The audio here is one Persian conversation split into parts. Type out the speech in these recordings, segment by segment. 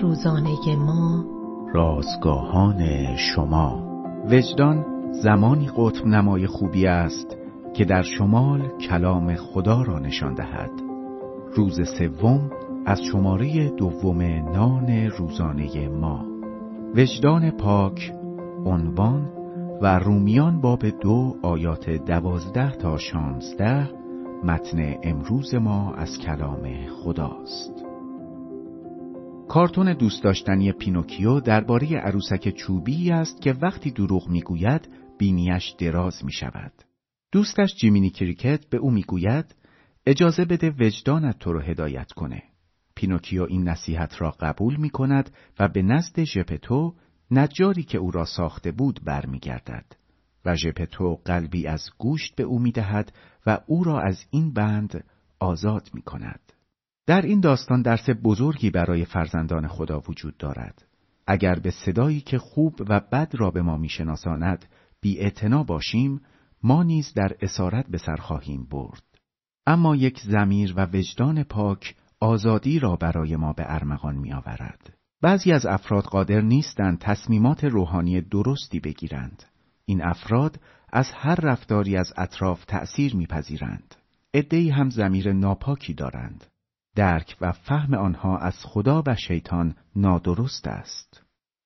روزانه ما. رازگاهان شما. وجدان زمانی قطب نمای خوبی است که در شمال کلام خدا را نشان دهد. روز سوم از شماره دوم نان روزانه ما. وجدان پاک عنوان و رومیان باب دو آیات دوازده تا شانزده متن امروز ما از کلام خداست. کارتون دوست داشتنی پینوکیو درباره عروسک چوبی است که وقتی دروغ می‌گوید بینیش دراز می شود. دوستش جیمینی کریکت به او می‌گوید اجازه بده وجدانت تو رو هدایت کنه. پینوکیو این نصیحت را قبول می کند و به نزد ژپتو نجاری که او را ساخته بود برمیگردد و ژپتو قلبی از گوشت به او می دهد و او را از این بند آزاد می کند. در این داستان درس بزرگی برای فرزندان خدا وجود دارد. اگر به صدایی که خوب و بد را به ما میشناساند بی باشیم ما نیز در اسارت به سر خواهیم برد. اما یک زمیر و وجدان پاک آزادی را برای ما به ارمغان می آورد. بعضی از افراد قادر نیستند تصمیمات روحانی درستی بگیرند. این افراد از هر رفتاری از اطراف تأثیر میپذیرند. عدهای هم زمیر ناپاکی دارند. درک و فهم آنها از خدا و شیطان نادرست است.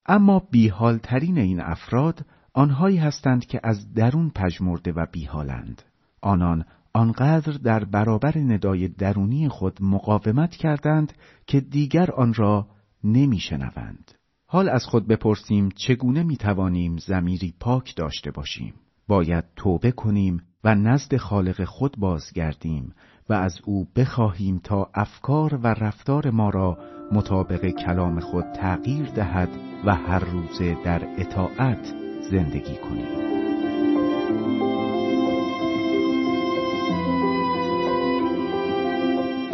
اما بیحالترین این افراد آنهایی هستند که از درون پژمرده و بیحالند. آنان آنقدر در برابر ندای درونی خود مقاومت کردند که دیگر آن را نمیشنوند. حال از خود بپرسیم چگونه می توانیم زمیری پاک داشته باشیم. باید توبه کنیم و نزد خالق خود بازگردیم و از او بخواهیم تا افکار و رفتار ما را مطابق کلام خود تغییر دهد و هر روزه در اطاعت زندگی کنیم.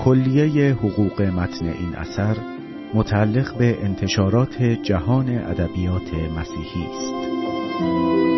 کلیه حقوق متن این اثر متعلق به انتشارات جهان ادبیات مسیحی است.